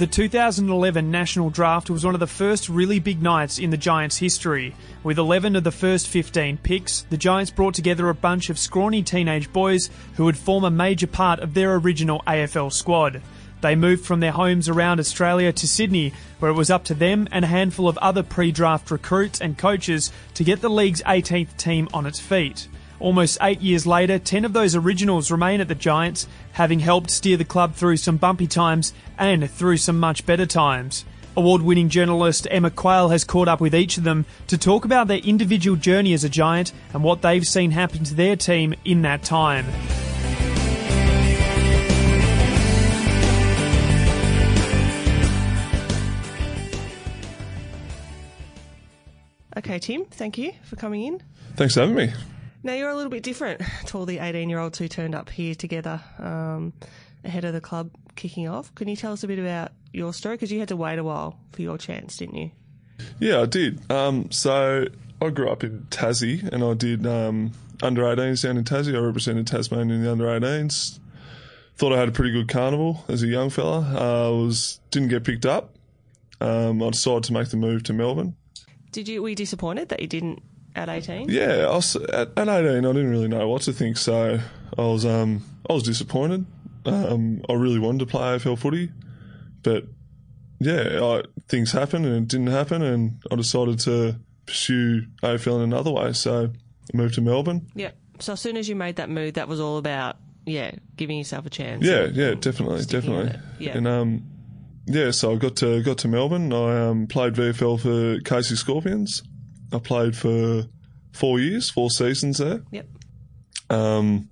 The 2011 National Draft was one of the first really big nights in the Giants' history. With 11 of the first 15 picks, the Giants brought together a bunch of scrawny teenage boys who would form a major part of their original AFL squad. They moved from their homes around Australia to Sydney, where it was up to them and a handful of other pre draft recruits and coaches to get the league's 18th team on its feet. Almost eight years later, 10 of those originals remain at the Giants, having helped steer the club through some bumpy times and through some much better times. Award winning journalist Emma Quayle has caught up with each of them to talk about their individual journey as a Giant and what they've seen happen to their team in that time. Okay, Tim, thank you for coming in. Thanks for having me. Now, you're a little bit different to all the 18 year olds who turned up here together um, ahead of the club kicking off. Can you tell us a bit about your story? Because you had to wait a while for your chance, didn't you? Yeah, I did. Um, so I grew up in Tassie and I did um, under 18s down in Tassie. I represented Tasmania in the under 18s. Thought I had a pretty good carnival as a young fella. I uh, was didn't get picked up. Um, I decided to make the move to Melbourne. Did you were you disappointed that you didn't at 18? Yeah, I was, at, at 18, I didn't really know what to think, so I was um, I was disappointed. Um, I really wanted to play AFL footy, but yeah, I, things happened and it didn't happen, and I decided to pursue AFL in another way. So I moved to Melbourne. Yeah. So as soon as you made that move, that was all about yeah, giving yourself a chance. Yeah, yeah, definitely, definitely. Yeah. And um, yeah, so I got to got to Melbourne. I um, played VFL for Casey Scorpions. I played for four years, four seasons there. Yep. Um,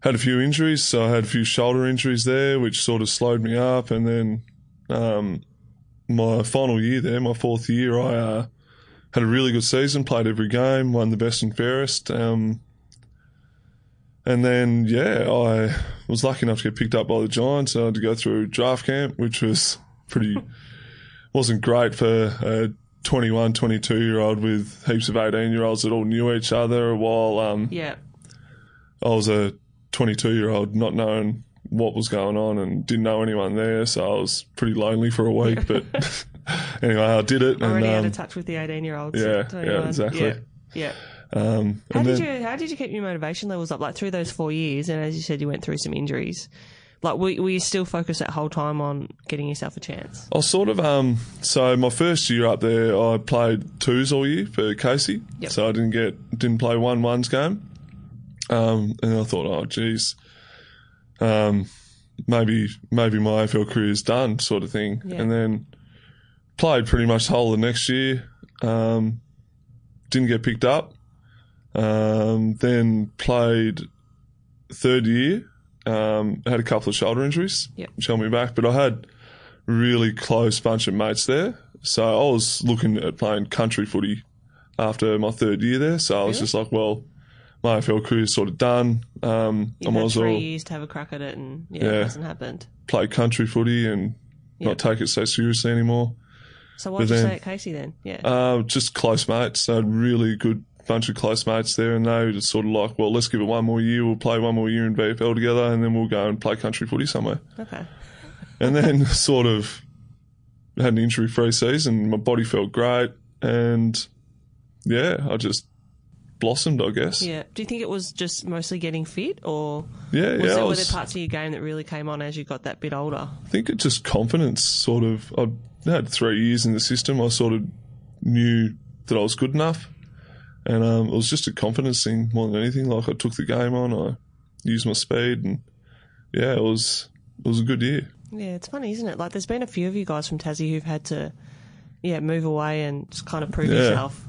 had a few injuries, so I had a few shoulder injuries there, which sort of slowed me up. And then um, my final year there, my fourth year, I uh, had a really good season, played every game, won the best and fairest. Um, and then, yeah, I was lucky enough to get picked up by the Giants. I had to go through draft camp, which was pretty, wasn't great for a 21, 22 year old with heaps of 18 year olds that all knew each other while um, Yeah. I was a 22 year old not knowing what was going on and didn't know anyone there. So I was pretty lonely for a week. But anyway, I did it. Already and, out um, of touch with the 18 year olds. yeah, yeah, exactly. Yeah. yeah. um, How did then- you how did you keep your motivation levels up like through those four years? And as you said, you went through some injuries. Like, were, were you still focused that whole time on getting yourself a chance? I sort of um. So my first year up there, I played twos all year for Casey. Yep. So I didn't get didn't play one ones game. Um, and I thought, oh geez, um, maybe maybe my AFL career is done, sort of thing. Yeah. And then played pretty much the whole the next year. Um, didn't get picked up. Um, then played third year. Um, had a couple of shoulder injuries, Yep. which held me back. But I had really close bunch of mates there. So I was looking at playing country footy after my third year there. So I was Really? just like, well, my AFL career is sort of done. Um, You I might as well years to have a crack at it, and yeah, Yeah. it hasn't happened. play country footy and Yep. not take it so seriously anymore. So what did you say at Casey then? Yeah. Uh, just close mates. So really good bunch of close mates there, and they were just sort of like, well, let's give it one more year. We'll play one more year in VFL together, and then we'll go and play country footy somewhere. okay. And then sort of had an injury free season. My body felt great, and yeah, I just blossomed, I guess. Yeah. Do you think it was just mostly getting fit, or yeah. was yeah, there, I were was- there parts of your game that really came on as you got that bit older? I think it's just confidence, sort of. I had three years in the system. I sort of knew that I was good enough, and um, it was just a confidence thing more than anything. Like I took the game on, I used my speed, and yeah, it was it was a good year. Yeah, it's funny, isn't it? Like, there's been a few of you guys from Tassie who've had to, yeah, move away and just kind of prove Yeah. yourself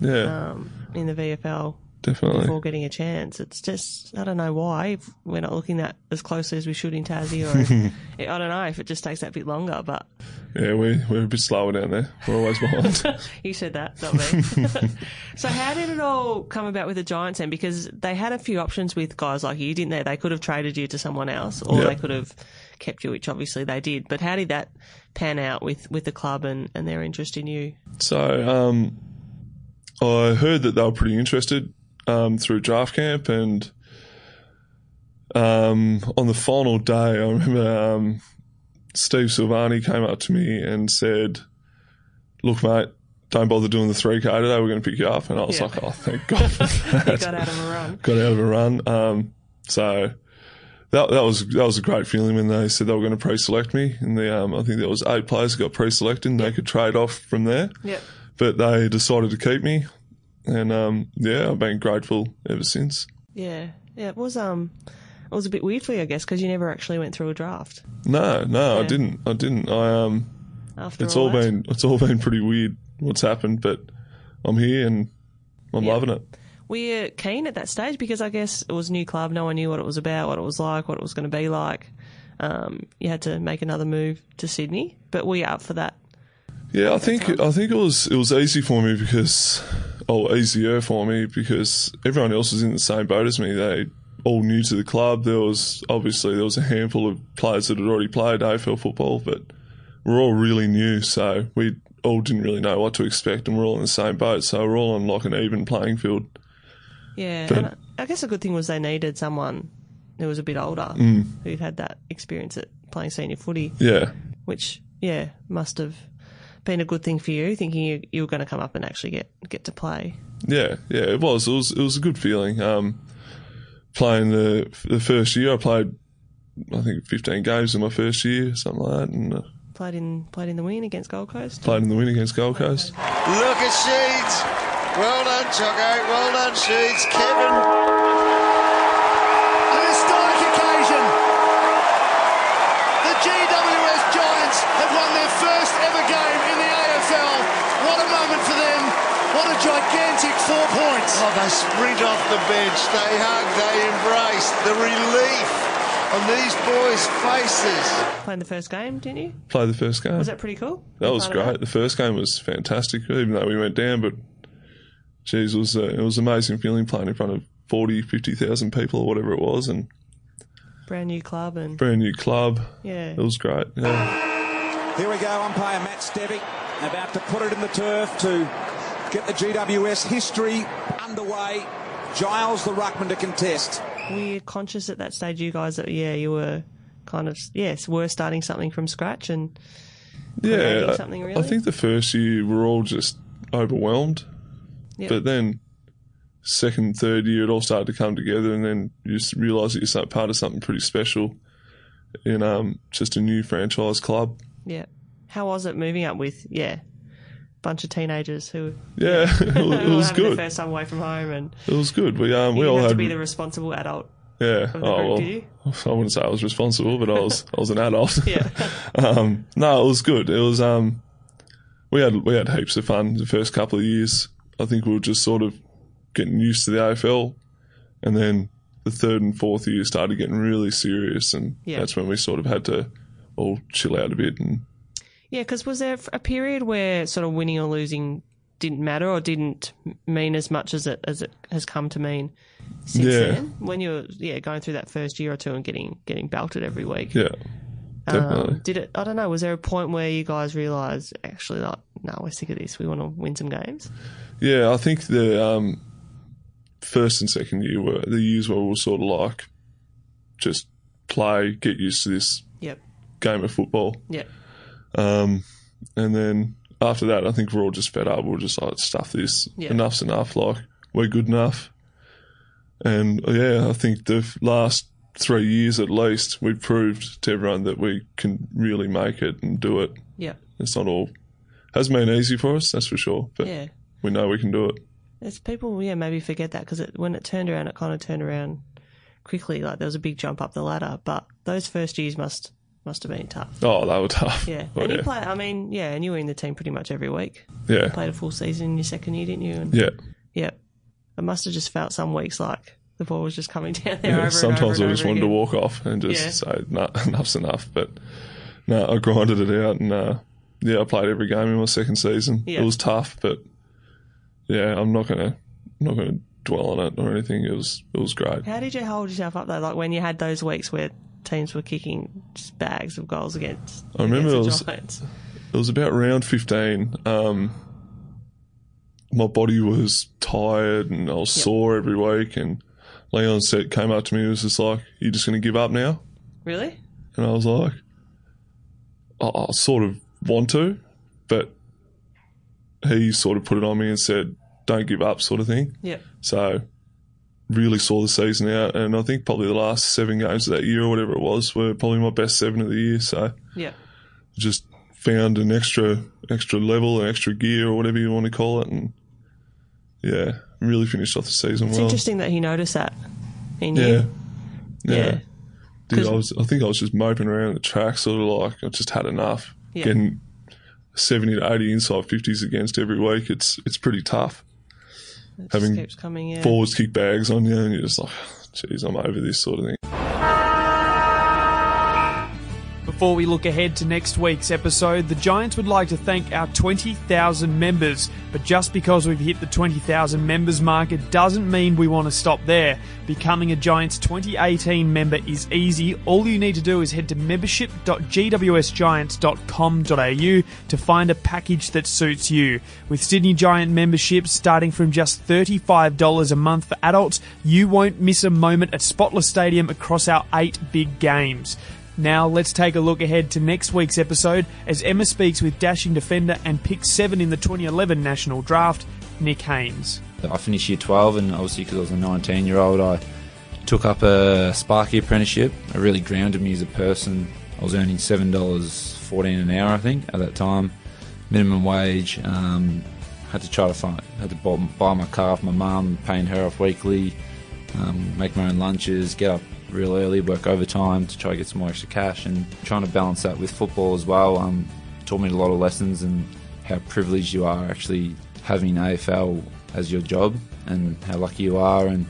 Yeah, um, in the VFL definitely. before getting a chance. It's just, I don't know why if we're not looking that as closely as we should in Tassie, or if, I don't know if it just takes that bit longer. But Yeah, we we're a bit slower down there. We're always behind. you said that, not me. so, how did it all come about with the Giants then? Because they had a few options with guys like you, didn't they? They could have traded you to someone else, or Yeah. they could have kept you, which obviously they did. But how did that pan out with, with the club and, and their interest in you? So um, I heard that they were pretty interested um, through draft camp, and um, on the final day, I remember um, Steve Silvagni came up to me and said, "Look, mate, don't bother doing the three k today. We're going to pick you up." And I was Yeah. like, "Oh, thank God for You that." got out of a run. got out of a run. Um, so that that was that was a great feeling when they said they were going to pre-select me. And the um, I think there was eight players who got pre-selected, and they could trade off from there. Yep. But they decided to keep me, and um, yeah, I've been grateful ever since. Yeah. Yeah. It was um, it was a bit weird for you, I guess, because you never actually went through a draft. No, no, I didn't. I didn't. I um, After it's all, all been it's all been pretty weird what's happened, but I'm here and I'm Yeah. loving it. Were you keen at that stage? Because I guess it was a new club. No one knew what it was about, what it was like, what it was going to be like. Um, you had to make another move to Sydney, but were you up for that? Yeah, I think I think it was it was easy for me because, oh, easier for me because everyone else was in the same boat as me. They all new to the club. There was obviously there was a handful of players that had already played AFL football, but we're all really new, so we all didn't really know what to expect, and we're all in the same boat. So we're all on like an even playing field. Yeah, But- and I- guess a good thing was they needed someone who was a bit older, Mm. who'd had that experience at playing senior footy, Yeah, which yeah must have been a good thing for you, thinking you, you were going to come up and actually get get to play. yeah, yeah. It was. It was. It was a good feeling. Um, playing the the first year, I played. I think 15 games in my first year, something like that, and uh, Played in played in the win against Gold Coast. played in the win against Gold Coast. Look at Sheeds. Well done, Choco. Well done, Sheeds. Kevin. Gigantic four points. Oh, they sprint off the bench. They hug. They embrace. The relief on these boys' faces. Playing the first game, didn't you? Play the first game. Was that pretty cool? That was Part of great. The first game was fantastic, even though we went down. But geez, it was uh, it was an amazing feeling playing in front of 40, 50,000 people or whatever it was, and Brand new club and brand new club. yeah. It was great. Yeah. Here we go, umpire Matt Stevic about to put it in the turf to get the GWS history underway. Giles the ruckman to contest. Were you conscious at that stage, you guys, that yeah, you were kind of yes, were starting something from scratch and creating Yeah, I- something I think the first year we were all just overwhelmed, Yep. but then second, third year it all started to come together, and then you just realise that you're part of something pretty special in um, just a new franchise club. yeah. How was it moving up with yeah, bunch of teenagers who Yeah, it was, it was having their good. first time away from home and It was good. We um, you we all had to be the responsible adult. yeah. the Oh group, well, you? I wouldn't say I was responsible, but I was I was an adult. Yeah. um, no, it was good. It was um, we had we had heaps of fun the first couple of years. I think we were just sort of getting used to the AFL, and then the third and fourth year started getting really serious, and Yeah. that's when we sort of had to all chill out a bit. And Yeah, because was there a period where sort of winning or losing didn't matter or didn't mean as much as it as it has come to mean since Yeah. then? When you're yeah going through that first year or two and getting getting belted every week, yeah, definitely. um, did it? I don't know. Was there a point where you guys realised actually like no, we're sick of this. We want to win some games. Yeah, I think the um, first and second year were the years where we were sort of like just play, get used to this Yep. game of football. Yep. Um, and then after that, I think we're all just fed up. We're just like, stuff this. Yeah. Enough's enough. Like, we're good enough. And yeah, I think the last three years at least, we've proved to everyone that we can really make it and do it. Yeah. It's not all, hasn't been easy for us, that's for sure. But Yeah. we know we can do it. It's people, yeah, maybe forget that because it, when it turned around, it kind of turned around quickly. Like there was a big jump up the ladder, but those first years must must have been tough. Oh, they were tough. Yeah, and you yeah. play. I mean, yeah, and you were in the team pretty much every week. yeah. Played a full season in your second year, didn't you? And, Yeah. yeah. It must have just felt some weeks like the ball was just coming down there. yeah. Sometimes I just wanted to walk off and just Yeah. say, nah, enough's enough. But no, I grinded it out and uh, yeah, I played every game in my second season. Yeah. It was tough, but yeah, I'm not gonna not gonna dwell on it or anything. It was it was great. How did you hold yourself up though? Like when you had those weeks where teams were kicking just bags of goals against. I remember against it was-. It was about round 15. Um, my body was tired and I was sore every week. And Leon said, came up to me and was just like, "You just going to give up now?" Really? And I was like, I, I sort of want to, but he sort of put it on me and said, "Don't give up," sort of thing. Yeah. So really saw the season out, and I think probably the last seven games of that year or whatever it was were probably my best seven of the year. So yeah, just found an extra extra level, an extra gear, or whatever you want to call it, and yeah, really finished off the season It's well. interesting that he noticed that in Yeah, you. yeah. Yeah. Dude, I was. I think I was just moping around the track, sort of like I just had enough. Yeah. Getting seventy to eighty inside fifties against every week. It's it's pretty tough. Having keeps coming. Yeah. Forwards kick bags on you, and you're just like, geez, I'm over this sort of thing. Before we look ahead to next week's episode, the Giants would like to thank our 20,000 members. But just because we've hit the 20,000 members mark, it doesn't mean we want to stop there. Becoming a Giants 2018 member is easy. All you need to do is head to membership.gwsgiants.com.au to find a package that suits you. With Sydney Giant memberships starting from just $35 a month for adults, you won't miss a moment at Spotless Stadium across our eight big games. Now let's take a look ahead to next week's episode as Emma speaks with dashing defender and pick 7 in the 2011 National Draft, Nick Haynes. I finished year 12, and obviously because I was a 19 year old, I took up a Sparky apprenticeship. It really grounded me as a person. I was earning $7.14 an hour, I think, at that time, minimum wage. Um, had to try to find, had to buy, buy my car for my mum, paying her off weekly, um, make my own lunches, get up real early, work overtime to try to get some more extra cash, and trying to balance that with football as well. Um, taught me a lot of lessons and how privileged you are actually having AFL as your job, and how lucky you are. And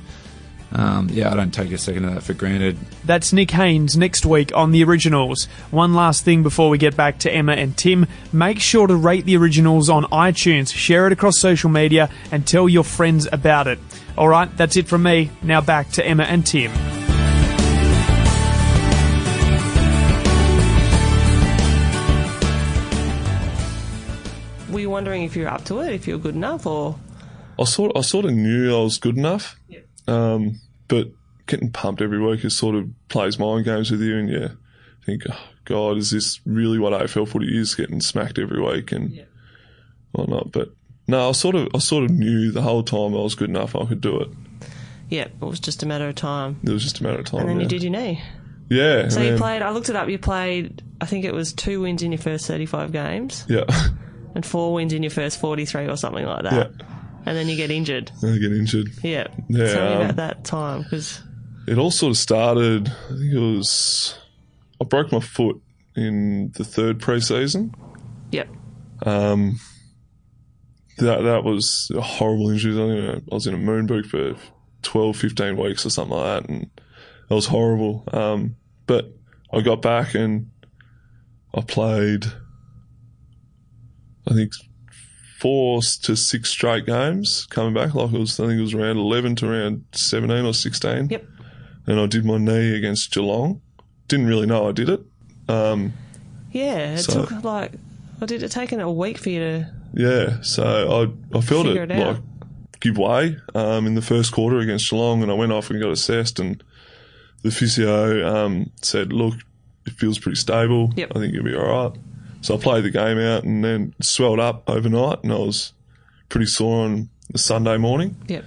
um, yeah, I don't take a second of that for granted. That's Nick Haynes next week on The Originals. One last thing before we get back to Emma and Tim make sure to rate The Originals on iTunes, share it across social media, and tell your friends about it. Alright, that's it from me. Now back to Emma and Tim. Wondering if you're up to it, if you're good enough, or I sort I sort of knew I was good enough, um, but getting pumped every week is sort of plays mind games with you, and you think, oh, God, is this really what AFL footy is? Getting smacked every week and whatnot. But no, I sort of I sort of knew the whole time I was good enough. I could do it. yeah, it was just a matter of time. It was just a matter of time. And then yeah. you did your knee. yeah. So and you played. I looked it up. You played. I think it was two wins in your first 35 games Yeah. and four wins in your first 43 or something like that. yeah. And then you get injured. I get injured. Yeah. Yeah, Tell me um, about that time because It all sort of started. I think it was. I broke my foot in the third preseason. yep. Um, that that was a horrible injury. I, I was in a moon boot for 12, 15 weeks or something like that, and it was horrible. Um, but I got back and I played, I think, four to six straight games coming back. Like it was, I think it was around 11 to around 17 or 16. Yep. And I did my knee against Geelong. Didn't really know I did it. Um, Yeah. It So- took like. What did it take a week for you to? Yeah, so I I felt it, it like give way um, in the first quarter against Geelong, and I went off and got assessed, and the physio um, said, "Look, it feels pretty stable. Yep. I think you'll be all right." So I played the game out, and then swelled up overnight, and I was pretty sore on the Sunday morning. Yep.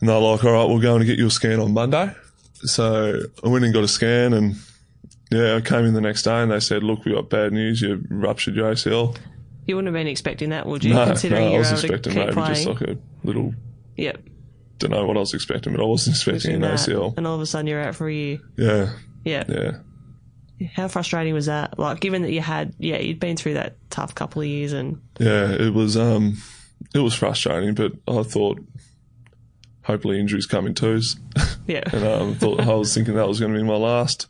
And they're like, "All right, we're going to get you a scan on Monday." So I went and got a scan, and yeah, I came in the next day, and they said, "Look, we got bad news. You ruptured your ACL." You wouldn't have been expecting that, would you? No, Considering no, I was expecting maybe playing. just like a little. yep. Don't know what I was expecting, but I wasn't expecting an That, ACL. And all of a sudden you're out for a year. Yeah, Yeah. yeah, How frustrating was that? Like, given that you had, yeah, you'd been through that tough couple of years, and yeah. It was um, it was frustrating, but I thought hopefully injuries come in twos, yeah, and um, thought I was thinking that was going to be my last,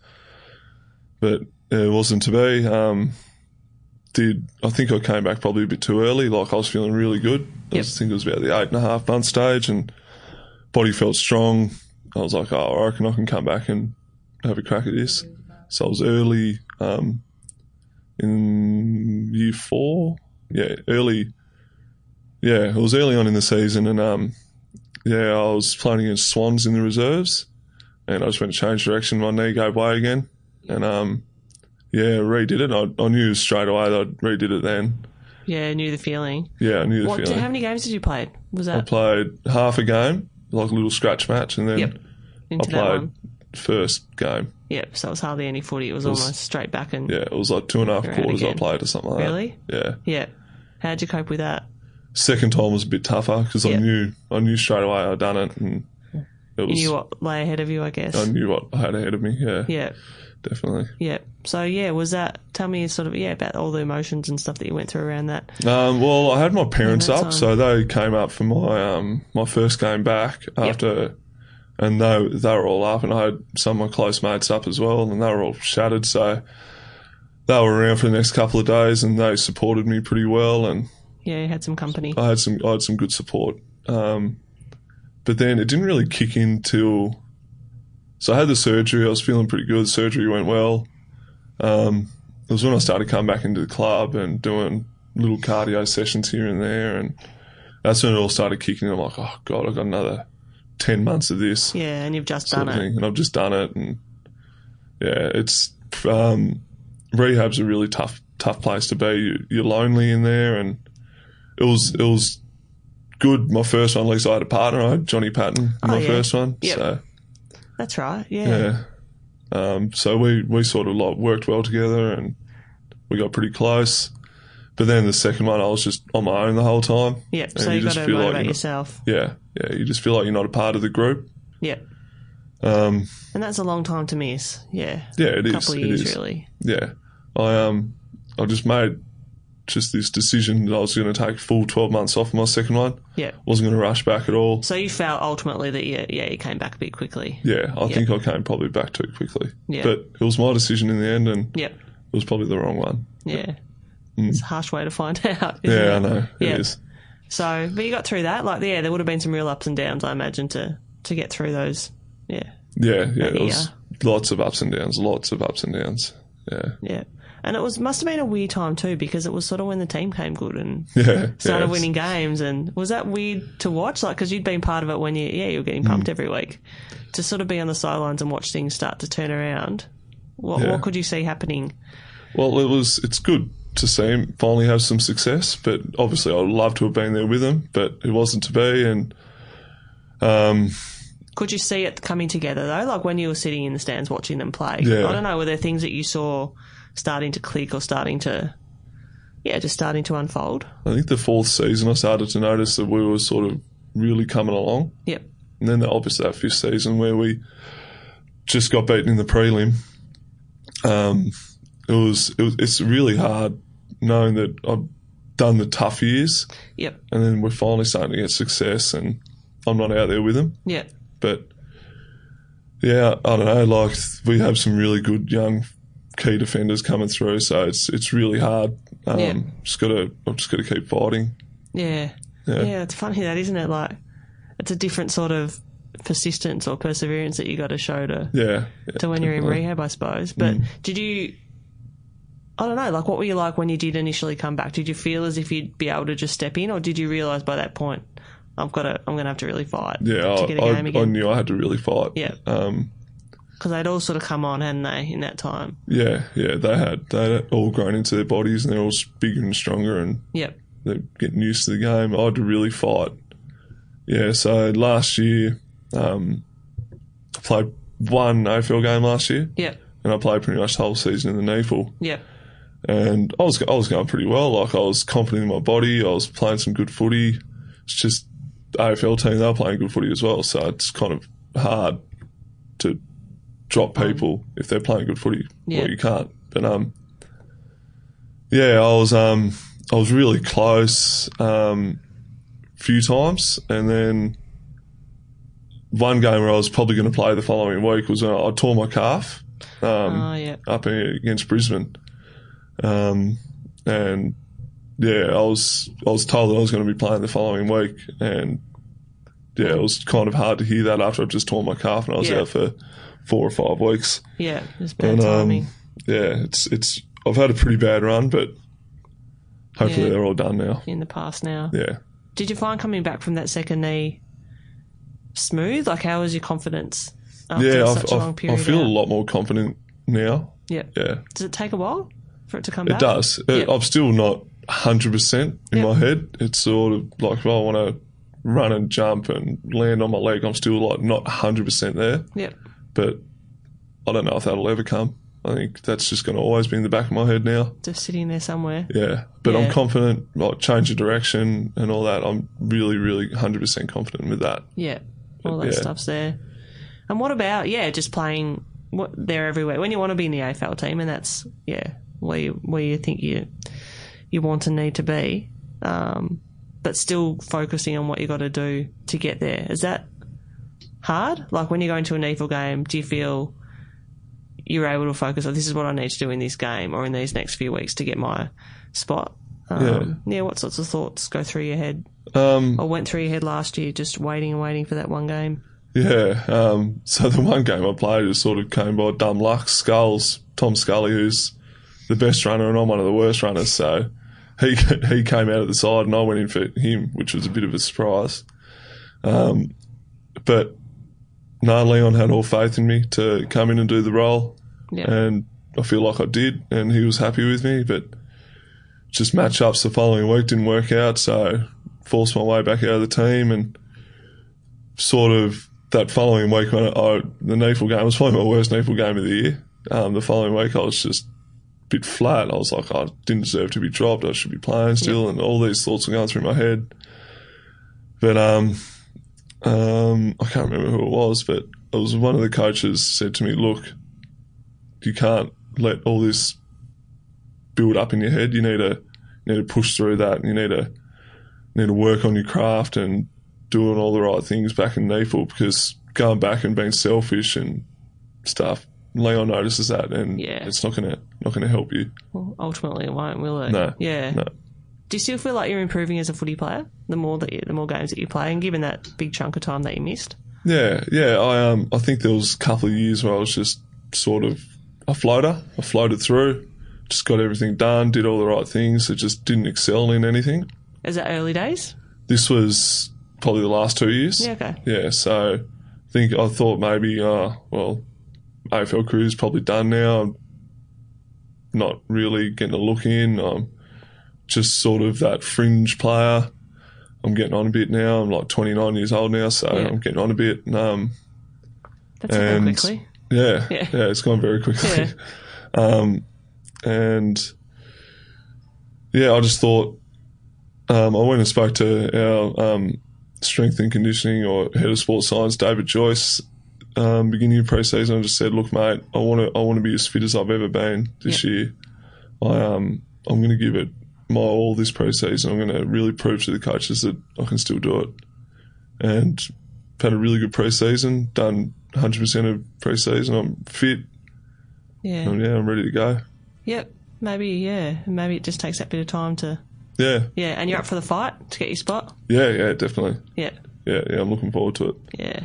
but it wasn't to be. Um, did I think I came back probably a bit too early? Like I was feeling really good. I was, Yep. I think it was about the eight and a half month stage, and body felt strong. I was like, oh, I reckon I can come back and have a crack at this. So I was early um, in year four. Yeah, early. Yeah, it was early on in the season, and um, yeah, I was playing against Swans in the reserves, and I just went to change direction. My knee gave way again, and um, yeah, redid it. I, I knew straight away that I redid it then. Yeah, knew the feeling. Yeah, I knew the What? feeling. How many games did you play? Was that I played half a game, like a little scratch match, and then Yep. I played one? First game. Yep. So it was hardly any footy. It was, was- almost straight back and Yeah, it was like two and a half quarters I played or something like Really? that. Yeah. yeah. How'd you cope with that? Second time was a bit tougher because Yeah. I knew I knew straight away I'd done it, and it You was knew what lay ahead of you, I guess. I knew what I had ahead of me. Yeah, yeah. definitely. Yeah. So yeah, was that? Tell me sort of yeah about all the emotions and stuff that you went through around that. Um, well, I had my parents up, time. so they came up for my um, my first game back after, and they they were all up, and I had some of my close mates up as well, and they were all shattered. So they were around for the next couple of days, and they supported me pretty well, and Yeah, you had some company. I had some I had some good support. Um, but then it didn't really kick in till. So I had the surgery. I was feeling pretty good. The surgery went well. Um, it was when I started coming back into the club and doing little cardio sessions here and there, and that's when it all started kicking. I'm like, oh god, I've got another ten months of this Yeah, and you've just done it. and I've just done it, and yeah, it's um, rehab's a really tough tough place to be. You, you're lonely in there, and it was it was good. My first one, at least I had a partner. I had Johnny Patton, my Oh, yeah. first one. Yep. So That's right. Yeah. yeah, um, so we we sort of like worked well together, and we got pretty close. But then the second one, I was just on my own the whole time. Yeah, So you, got just to feel like motivate not- yourself. Yeah, yeah. You just feel like you're not a part of the group. Yeah. Um, And that's a long time to miss. Yeah. yeah, it is. A couple of years is. really. yeah, I um, I just made just this decision that I was going to take full twelve months off my second one. Yeah. wasn't going to rush back at all. So you felt ultimately that yeah, yeah, you came back a bit quickly. Yeah, I think I came probably back too quickly. Yeah. but it was my decision in the end, and Yep. it was probably the wrong one. Yeah. It's a harsh way to find out. Mm. Yeah, I know it Yeah. is. So, but you got through that. Like, yeah, there would have been some real ups and downs, I imagine, to to get through those. Yeah, Yeah, yeah, it was lots of ups and downs, lots of ups and downs. Yeah, yeah. And it was must have been a weird time too because it was sort of when the team came good and yeah, started yeah. winning games. And was that weird to watch? Like, because you'd been part of it when you, yeah, you were getting pumped Mm. every week. To sort of be on the sidelines and watch things start to turn around. What Yeah. what could you see happening? Well, it was. It's good to see him finally have some success, but obviously I'd love to have been there with him, but it wasn't to be. And um, Could you see it coming together though? Like when you were sitting in the stands watching them play. Yeah. I don't know. Were there things that you saw starting to click or starting to, yeah, just starting to unfold? I think the fourth season I started to notice that we were sort of really coming along. Yep. And then obviously that fifth season where we just got beaten in the prelim. Um, it was, it was it's really hard knowing that I've done the tough years Yep. and then we're finally starting to get success and I'm not out there with them. Yeah. But yeah, I don't know. Like we have some really good young key defenders coming through, so it's it's really hard. Um, Yeah. Just gotta, I've just got to keep fighting. Yeah. Yeah. yeah. It's funny that, isn't it? Like, it's a different sort of persistence or perseverance that you got to show to Yeah, yeah to when you're in rehab, I suppose. But Mm. did you? I don't know. Like, what were you like when you did initially come back? Did you feel as if you'd be able to just step in, or did you realise by that point, I've got to, I'm going to have to really fight Yeah, to get a I, game I, I knew I had to really fight. Yeah. Um, Because they'd all sort of come on, hadn't they, in that time? yeah, yeah. They had they had all grown into their bodies and they're all bigger and stronger and Yep. they're getting used to the game. I had to really fight. Yeah. So last year, um, I played one AFL game last year. Yep. and I played pretty much the whole season in the NEAFL. Yep. And I was I was going pretty well. Like I was confident in my body. I was playing some good footy. It's just AFL team they were playing good footy as well. So it's kind of hard to drop people if they're playing good footy. Yeah. Well, you can't. But um, yeah, I was um I was really close um few times, and then one game where I was probably going to play the following week was when I tore my calf um, Oh, yeah. up against Brisbane, um, and yeah, I was I was told that I was going to be playing the following week, and yeah, it was kind of hard to hear that after I've just torn my calf and I was Yeah. out for four or five weeks. Yeah. It's bad And timing. um, yeah, it's it's I've had a pretty bad run, but hopefully Yeah. they're all done now. in the past now. Yeah. Did you find coming back from that second knee smooth? Like, how was your confidence after yeah, such I, a long I, I feel out? a lot more confident now. Yeah. Yeah, Does it take a while for it to come it back? does. Yep. I'm still not 100% in Yep. my head. It's sort of like if I want to run and jump and land on my leg, I'm still like not 100% there. Yep. But I don't know if that'll ever come. I think that's just going to always be in the back of my head now. Just sitting there somewhere. Yeah, but Yeah. I'm confident. Like change of direction and all that. I'm really, really 100% confident with that. Yeah. All that Yeah. stuff's there. And what about yeah, just playing what they're everywhere when you want to be in the AFL team, and that's yeah where you where you think you you want and need to be, um, but still focusing on what you got to do to get there. Is that hard? Like when you go into a NEAFL game, do you feel you're able to focus on this is what I need to do in this game or in these next few weeks to get my spot? Um, yeah. What sorts of thoughts go through your head Um, or went through your head last year, just waiting and waiting for that one game? Yeah. Um, so the one game I played just sort of came by dumb luck. Skulls, Tom Scully, who's the best runner and I'm one of the worst runners. So he he came out of the side and I went in for him, which was a bit of a surprise. Um, but no, Leon had all faith in me to come in and do the role, Yeah. and I feel like I did, and he was happy with me. But just matchups the following week didn't work out, so forced my way back out of the team and sort of that following week when I, the NEAFL game was probably my worst NEAFL game of the year. Um, the following week I was just bit flat. I was like, I didn't deserve to be dropped. I should be playing still, and all these thoughts were going through my head. But um, um, I can't remember who it was, but it was one of the coaches said to me, "Look, you can't let all this build up in your head. You need to you need to push through that. And you need to you need to work on your craft and doing all the right things back in NEAFL because going back and being selfish and stuff, Leon notices that, and Yeah. it's not gonna not gonna help you. Well, ultimately, it won't, will it? No. Yeah. No. Do you still feel like you're improving as a footy player the more that you, the more games that you play, and given that big chunk of time that you missed? Yeah, yeah. I um I think there was a couple of years where I was just sort of a floater. I floated through, just got everything done, did all the right things. I just didn't excel in anything. Is it early days? This was probably the last two years. Yeah. Okay. Yeah, so I think I thought maybe, uh, well, AFL career's probably done now. I'm not really getting a look in. I'm just sort of that fringe player. I'm getting on a bit now. I'm like 29 years old now, so Yeah. I'm getting on a bit. And, um, That's And- quickly. yeah, Yeah. yeah, it's gone very quickly. Yeah. Um, and yeah, I just thought um, I went and spoke to our um, strength and conditioning or head of sports science, David Joyce, um, beginning of pre-season. I just said, "Look, mate, I want to I want to be as fit as I've ever been this year. I um I'm going to give it my all this pre-season. I'm going to really prove to the coaches that I can still do it." And had a really good pre-season, done 100% of pre-season. I'm fit. Yeah. Yeah, I'm ready to go. Yep. Maybe. Yeah. Maybe it just takes that bit of time to. Yeah, Yeah. And you're up for the fight to get your spot. yeah, yeah, definitely. Yeah. Yeah, yeah, I'm looking forward to it. Yeah.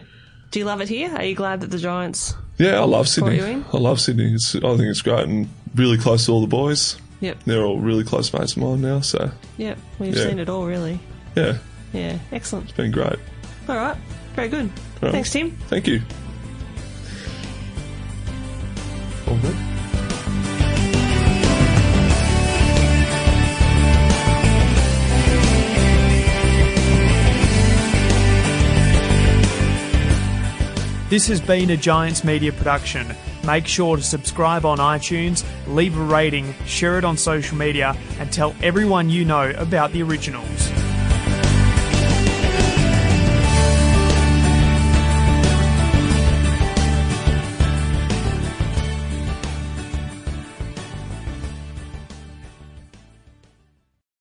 Do you love it here? Are you glad that the Giants? Yeah, I love Sydney. I love Sydney. It's, I think it's great and really close to all the boys. Yep. They're all really close mates of mine now, so Yep. We've Yeah. seen it all, really. yeah, Yeah. Excellent. It's been great. All right. Very good. right. Thanks, Tim. Thank you. All good. This has been a Giants Media production. Make sure to subscribe on iTunes, leave a rating, share it on social media, and tell everyone you know about the originals.